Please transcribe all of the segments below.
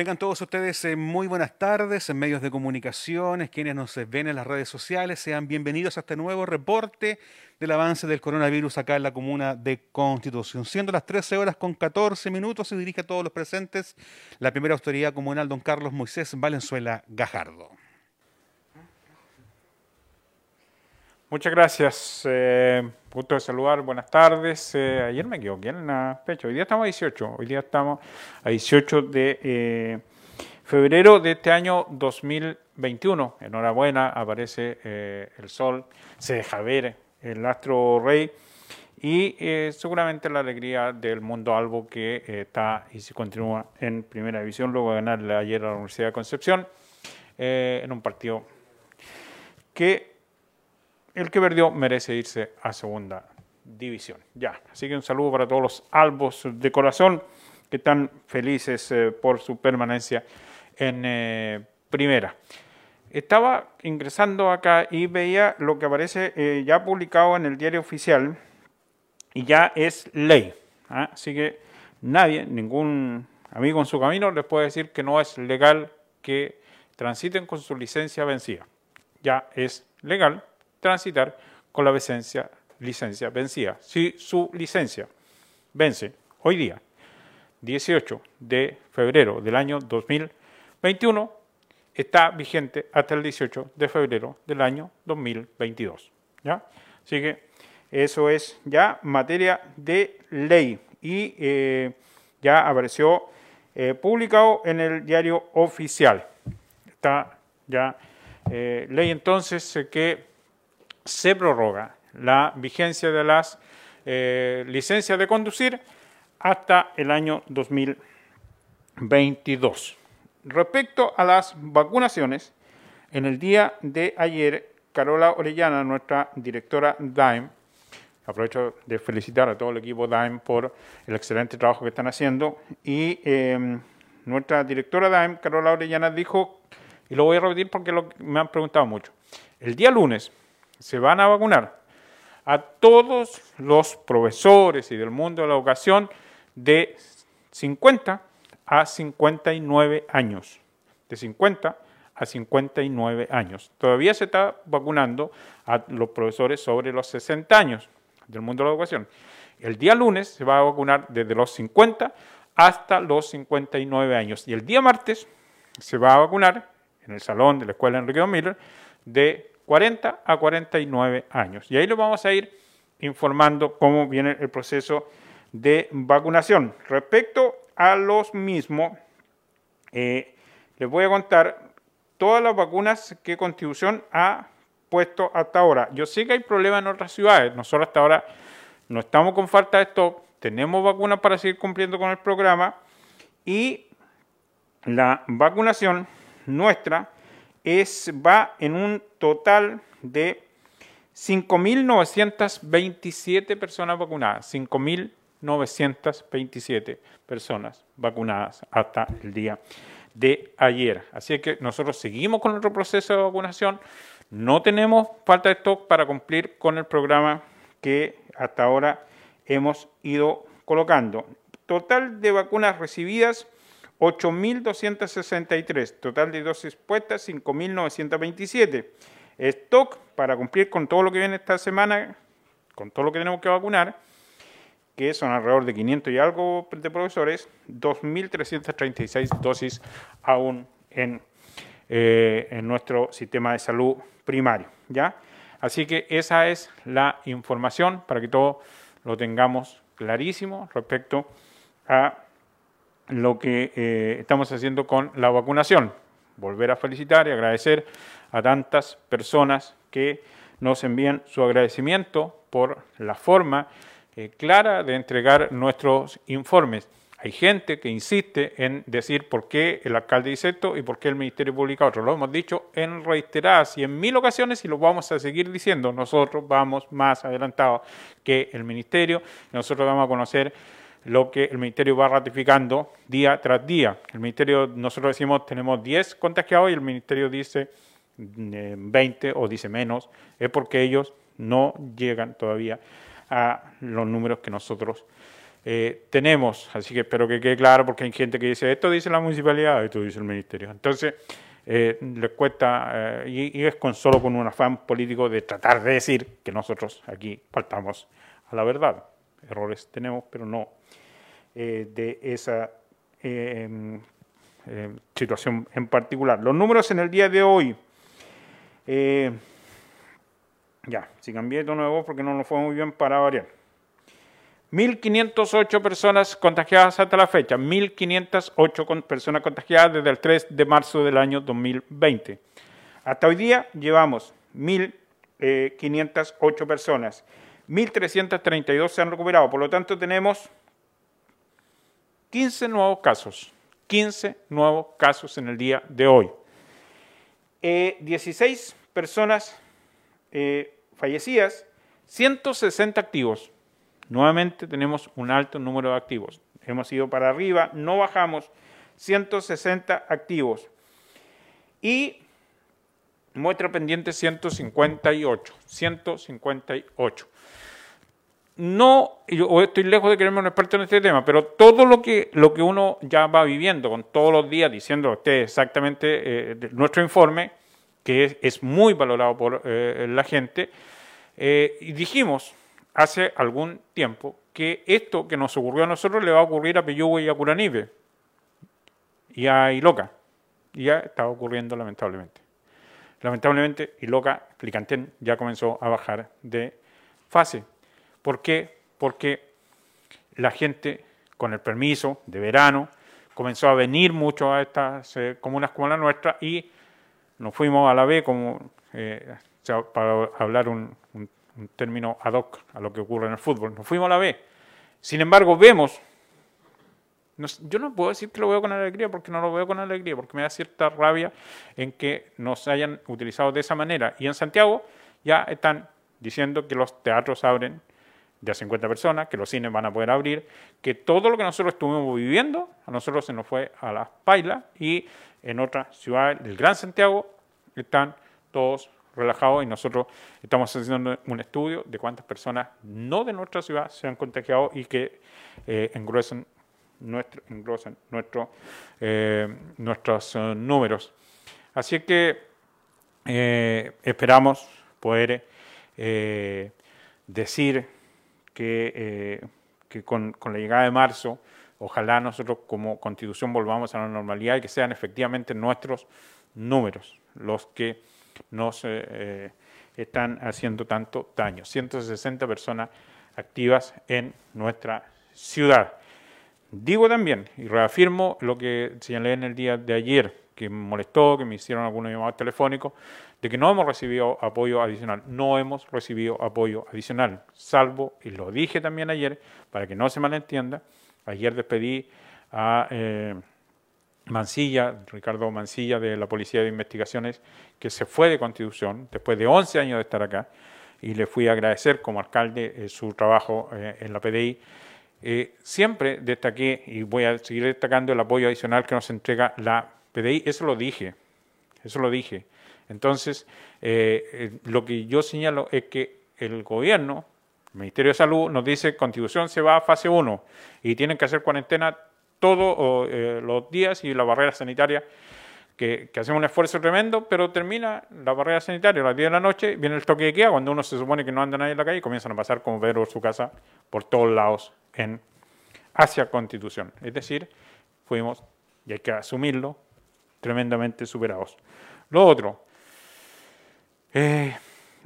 Tengan todos ustedes eh, muy buenas tardes en medios de comunicaciones, quienes nos ven en las redes sociales, sean bienvenidos a este nuevo reporte del avance del coronavirus acá en la comuna de Constitución. Siendo las 13 horas con 14 minutos, se dirige a todos los presentes la primera autoridad comunal, don Carlos Moisés Valenzuela Gajardo. Muchas gracias. Eh, gusto de saludar. Buenas tardes. Eh, ayer me equivoqué en la fecha. Hoy día estamos a 18. Hoy día estamos a 18 de eh, febrero de este año 2021. Enhorabuena. Aparece eh, el sol. Se deja ver el astro rey. Y seguramente la alegría del mundo albo que está y se continúa en primera división luego de ganarle ayer a la Universidad de Concepción en un partido que el que perdió merece irse a segunda división. Ya, así que un saludo para todos los albos de corazón que están felices eh, por su permanencia en eh, primera. Estaba ingresando acá y veía lo que aparece eh, ya publicado en el diario oficial y ya es ley. ¿ah? Así que nadie, ningún amigo en su camino les puede decir que no es legal que transiten con su licencia vencida. Ya es legal transitar con la licencia, licencia vencida. Si su licencia vence hoy día, 18 de febrero del año 2021, está vigente hasta el 18 de febrero del año 2022. ¿ya? Así que eso es ya materia de ley y eh, ya apareció eh, publicado en el diario oficial. Está ya eh, ley entonces que se prorroga la vigencia de las eh, licencias de conducir hasta el año 2022. Respecto a las vacunaciones, en el día de ayer, Carola Orellana, nuestra directora DAIM, aprovecho de felicitar a todo el equipo DAIM por el excelente trabajo que están haciendo, y em, nuestra directora DAIM, Carola Orellana, dijo, y lo voy a repetir porque me han preguntado mucho, el día lunes, se van a vacunar a todos los profesores y del mundo de la educación de 50 a 59 años. De 50 a 59 años. Todavía se está vacunando a los profesores sobre los 60 años del mundo de la educación. El día lunes se va a vacunar desde los 50 hasta los 59 años. Y el día martes se va a vacunar en el salón de la Escuela Enrique Miller de 40 a 49 años. Y ahí lo vamos a ir informando cómo viene el proceso de vacunación. Respecto a los mismos, eh, les voy a contar todas las vacunas que Constitución ha puesto hasta ahora. Yo sé que hay problemas en otras ciudades. Nosotros hasta ahora no estamos con falta de stock. Tenemos vacunas para seguir cumpliendo con el programa. Y la vacunación nuestra es, va en un total de 5.927 personas vacunadas, 5.927 personas vacunadas hasta el día de ayer. Así que nosotros seguimos con nuestro proceso de vacunación, no tenemos falta de stock para cumplir con el programa que hasta ahora hemos ido colocando. Total de vacunas recibidas, 8.263. Total de dosis puestas, 5.927. Stock para cumplir con todo lo que viene esta semana, con todo lo que tenemos que vacunar, que son alrededor de 500 y algo de profesores, 2.336 dosis aún en, eh, en nuestro sistema de salud primario. ¿ya? Así que esa es la información para que todo lo tengamos clarísimo respecto a lo que eh, estamos haciendo con la vacunación. Volver a felicitar y agradecer a tantas personas que nos envían su agradecimiento por la forma eh, clara de entregar nuestros informes. Hay gente que insiste en decir por qué el alcalde dice esto y por qué el Ministerio publica otro. Lo hemos dicho en reiteradas y en mil ocasiones y lo vamos a seguir diciendo. Nosotros vamos más adelantados que el Ministerio. Nosotros vamos a conocer lo que el Ministerio va ratificando día tras día. El Ministerio, nosotros decimos, tenemos 10 contagiados y el Ministerio dice 20 eh, o dice menos, es porque ellos no llegan todavía a los números que nosotros eh, tenemos, así que espero que quede claro porque hay gente que dice, esto dice la municipalidad, esto dice el ministerio. Entonces, eh, les cuesta, y, y, es con solo con un afán político de tratar de decir que nosotros aquí faltamos a la verdad. Errores tenemos, pero no de esa situación en particular. Los números en el día de hoy. Ya, si cambié de nuevo porque no lo fue muy bien para variar. 1.508 personas contagiadas hasta la fecha, 1.508 personas contagiadas desde el 3 de marzo del año 2020. Hasta hoy día llevamos 1.508 personas, 1.332 se han recuperado, por lo tanto tenemos 15 nuevos casos, 15 nuevos casos en el día de hoy. 16 eh, personas eh, fallecidas, 160 activos. Nuevamente tenemos un alto número de activos. Hemos ido para arriba, no bajamos, 160 activos. Y muestra pendiente 158, 158. No, yo estoy lejos de quererme un experto en este tema, pero todo lo que, lo que uno ya va viviendo con todos los días diciendo usted exactamente eh, nuestro informe, que es, muy valorado por eh, la gente. Eh, y dijimos hace algún tiempo que esto que nos ocurrió a nosotros le va a ocurrir a Peyúgue y a Curanive y a Iloca. Y ya está ocurriendo lamentablemente. Lamentablemente, Iloca, Clicantén, ya comenzó a bajar de fase. ¿Por qué? Porque la gente, con el permiso de verano, comenzó a venir mucho a estas eh, comunas como la nuestra y nos fuimos a la B como, eh, para hablar un, término ad hoc a lo que ocurre en el fútbol, nos fuimos a la B. Sin embargo, vemos, yo no puedo decir que lo veo con alegría porque no lo veo con alegría, porque me da cierta rabia en que nos hayan utilizado de esa manera. Y en Santiago ya están diciendo que los teatros abren de a 50 personas, que los cines van a poder abrir, que todo lo que nosotros estuvimos viviendo, a nosotros se nos fue a las pailas y en otras ciudades del Gran Santiago están todos relajados y nosotros estamos haciendo un estudio de cuántas personas no de nuestra ciudad se han contagiado y que eh, engrosan, nuestro, nuestro, eh, nuestros eh, números. Así que esperamos poder decir que, que con, con la llegada de marzo Ojalá nosotros como constitución volvamos a la normalidad y que sean efectivamente nuestros números los que nos eh, eh, están haciendo tanto daño. 160 personas activas en nuestra ciudad. Digo también y reafirmo lo que señalé en el día de ayer, que me molestó, que me hicieron algunos llamados telefónicos, de que no hemos recibido apoyo adicional. No hemos recibido apoyo adicional, salvo, y lo dije también ayer, para que no se malentienda, Ayer despedí a eh, Mancilla, Ricardo Mancilla de la Policía de Investigaciones, que se fue de Constitución después de 11 años de estar acá, y le fui a agradecer como alcalde eh, su trabajo eh, en la PDI. Siempre destaqué, y voy a seguir destacando, el apoyo adicional que nos entrega la PDI, eso lo dije, eso lo dije. Entonces, lo que yo señalo es que el gobierno el Ministerio de Salud nos dice Constitución se va a fase 1 y tienen que hacer cuarentena todos eh, los días y la barrera sanitaria, que, hacemos un esfuerzo tremendo, pero termina la barrera sanitaria a las 10 de la noche, viene el toque de queda, cuando uno se supone que no anda nadie en la calle, comienzan a pasar como Pedro su casa por todos lados en hacia Constitución. Es decir, fuimos, y hay que asumirlo, tremendamente superados. Lo otro, eh,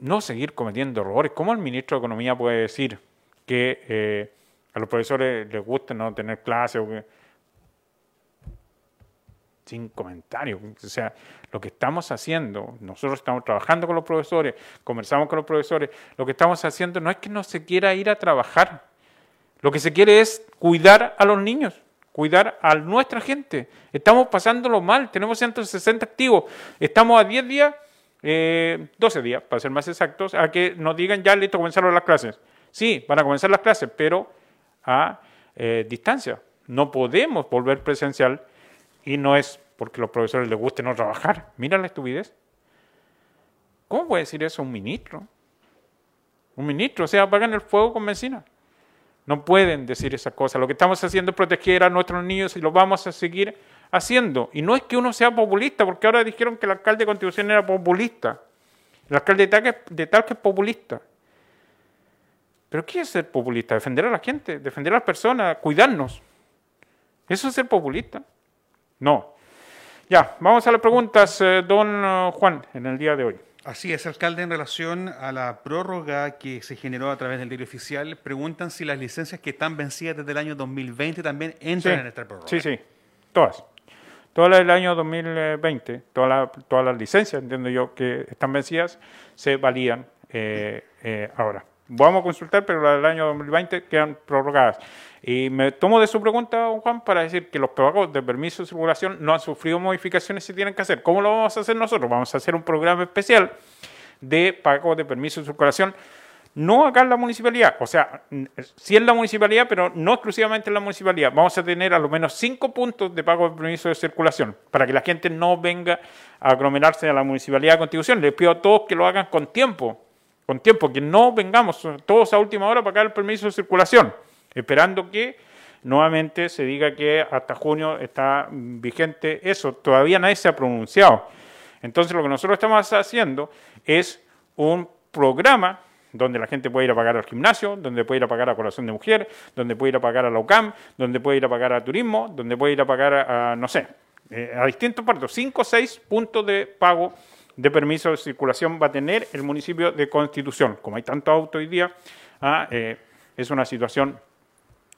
no seguir cometiendo errores. ¿Cómo el ministro de Economía puede decir que eh, a los profesores les gusta no tener clase o que... sin comentarios. O sea, lo que estamos haciendo, nosotros estamos trabajando con los profesores, conversamos con los profesores, lo que estamos haciendo no es que no se quiera ir a trabajar, lo que se quiere es cuidar a los niños, cuidar a nuestra gente. Estamos pasándolo mal, tenemos 160 activos, estamos a 10 días eh, 12 días, para ser más exactos, a que nos digan ya listo, comenzaron las clases. Sí, van a comenzar las clases, pero a eh, distancia. No podemos volver presencial y no es porque los profesores les guste no trabajar. Mira la estupidez. ¿Cómo puede decir eso un ministro? Un ministro, o sea, apagan el fuego con benzina. No pueden decir esas cosas. Lo que estamos haciendo es proteger a nuestros niños y lo vamos a seguir haciendo. Y no es que uno sea populista, porque ahora dijeron que el alcalde de Constitución era populista. El alcalde de tal que es populista. Pero ¿qué es ser populista? Defender a la gente, defender a las personas, cuidarnos. ¿Eso es ser populista? No. Ya, vamos a las preguntas, eh, don eh, Juan, en el día de hoy. Así es, alcalde, en relación a la prórroga que se generó a través del diario oficial, preguntan si las licencias que están vencidas desde el año 2020 también entran en esta prórroga. Sí, sí, todas. Todas las del año 2020, todas todas las licencias, entiendo yo, que están vencidas, se valían eh, ahora. Vamos a consultar, pero las del año 2020 quedan prorrogadas. Y me tomo de su pregunta, Juan, para decir que los pagos de permiso de circulación no han sufrido modificaciones si tienen que hacer. ¿Cómo lo vamos a hacer nosotros? Vamos a hacer un programa especial de pagos de permiso de circulación, no acá en la municipalidad, o sea, sí en la municipalidad, pero no exclusivamente en la municipalidad. Vamos a tener a lo menos cinco puntos de pago de permiso de circulación para que la gente no venga a aglomerarse a la municipalidad de Constitución. Les pido a todos que lo hagan con tiempo con tiempo, que no vengamos todos a última hora para pagar el permiso de circulación, esperando que nuevamente se diga que hasta junio está vigente eso. Todavía nadie se ha pronunciado. Entonces lo que nosotros estamos haciendo es un programa donde la gente puede ir a pagar al gimnasio, donde puede ir a pagar a Corazón de Mujer, donde puede ir a pagar a la UCAM, donde puede ir a pagar a Turismo, donde puede ir a pagar a, no sé, eh, a distintos partos, cinco o seis puntos de pago de permiso de circulación va a tener el municipio de Constitución. Como hay tanto auto hoy día, ah, eh, es una situación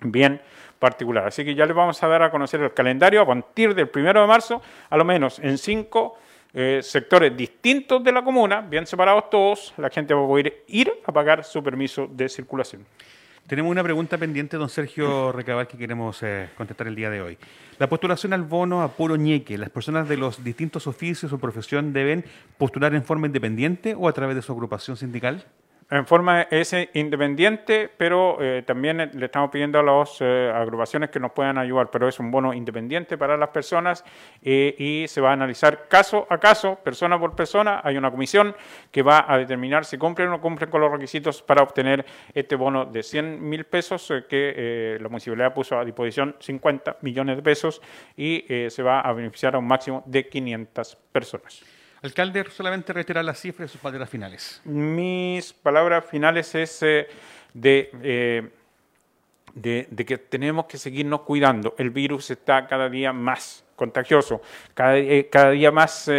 bien particular. Así que ya les vamos a dar a conocer el calendario a partir del primero de marzo, a lo menos en cinco eh, sectores distintos de la comuna, bien separados todos, la gente va a poder ir a pagar su permiso de circulación. Tenemos una pregunta pendiente, don Sergio Recabal, que queremos eh, contestar el día de hoy. La postulación al bono a puro ñeque, ¿las personas de los distintos oficios o profesión deben postular en forma independiente o a través de su agrupación sindical? En forma es independiente, pero eh, también le estamos pidiendo a las eh, agrupaciones que nos puedan ayudar, pero es un bono independiente para las personas eh, y se va a analizar caso a caso, persona por persona. Hay una comisión que va a determinar si cumplen o no cumplen con los requisitos para obtener este bono de 100 mil pesos que la municipalidad puso a disposición 50 millones de pesos y se va a beneficiar a un máximo de 500 personas. Alcalde, solamente reiterar las cifras y sus palabras finales. Mis palabras finales es eh, eh, de, de, que tenemos que seguirnos cuidando. El virus está cada día más contagioso, cada, eh, día más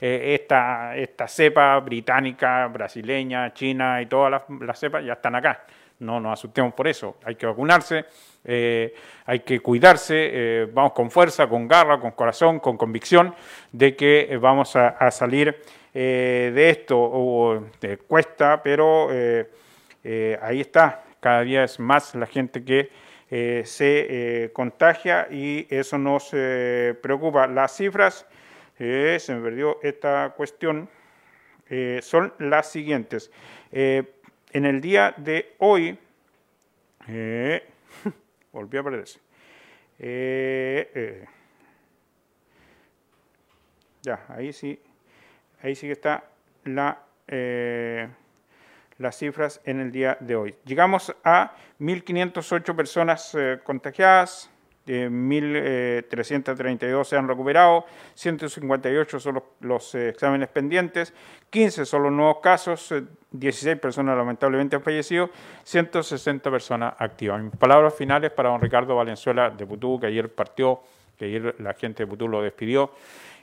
esta, esta cepa británica, brasileña, china y todas las cepas ya están acá no nos asustemos por eso, hay que vacunarse, eh, hay que cuidarse, eh, vamos con fuerza, con garra, con corazón, con convicción de que eh, vamos a, salir de esto, cuesta, pero ahí está, cada día es más la gente que se contagia y eso nos preocupa. Las cifras, se me perdió esta cuestión, son las siguientes en el día de hoy, eh, volví a aparecer. Eh, eh, ya, ahí sí, ahí sí que está la, las cifras en el día de hoy. Llegamos a 1.508 personas contagiadas, 1.332 se han recuperado, 158 son los, exámenes pendientes, 15 son los nuevos casos, 16 personas lamentablemente han fallecido, 160 personas activas. Mis palabras finales para don Ricardo Valenzuela de Putú, que ayer partió, que ayer la gente de Putú lo despidió,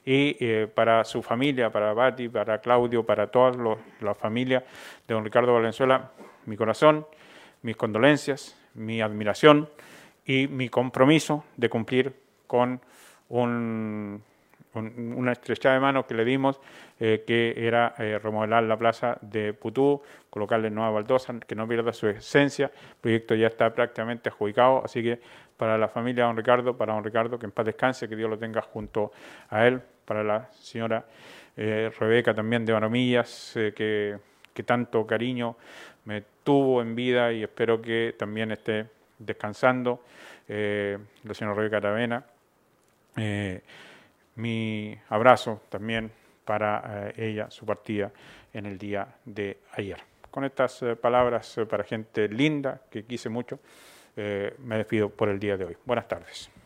y eh, para su familia, para Bati, para Claudio, para toda la familia de don Ricardo Valenzuela, mi corazón, mis condolencias, mi admiración y mi compromiso de cumplir con un, una estrechada de mano que le dimos, eh, que era eh, remodelar la plaza de Putú, colocarle nueva baldosa, que no pierda su esencia. El proyecto ya está prácticamente adjudicado, así que para la familia de don Ricardo, para don Ricardo, que en paz descanse, que Dios lo tenga junto a él, para la señora eh, Rebeca también de Banomillas, que, que tanto cariño me tuvo en vida y espero que también esté descansando, eh, la señora Rebeca Aravena. Eh, mi abrazo también para eh, ella, su partida en el día de ayer. Con estas palabras para gente linda que quise mucho, me despido por el día de hoy. Buenas tardes.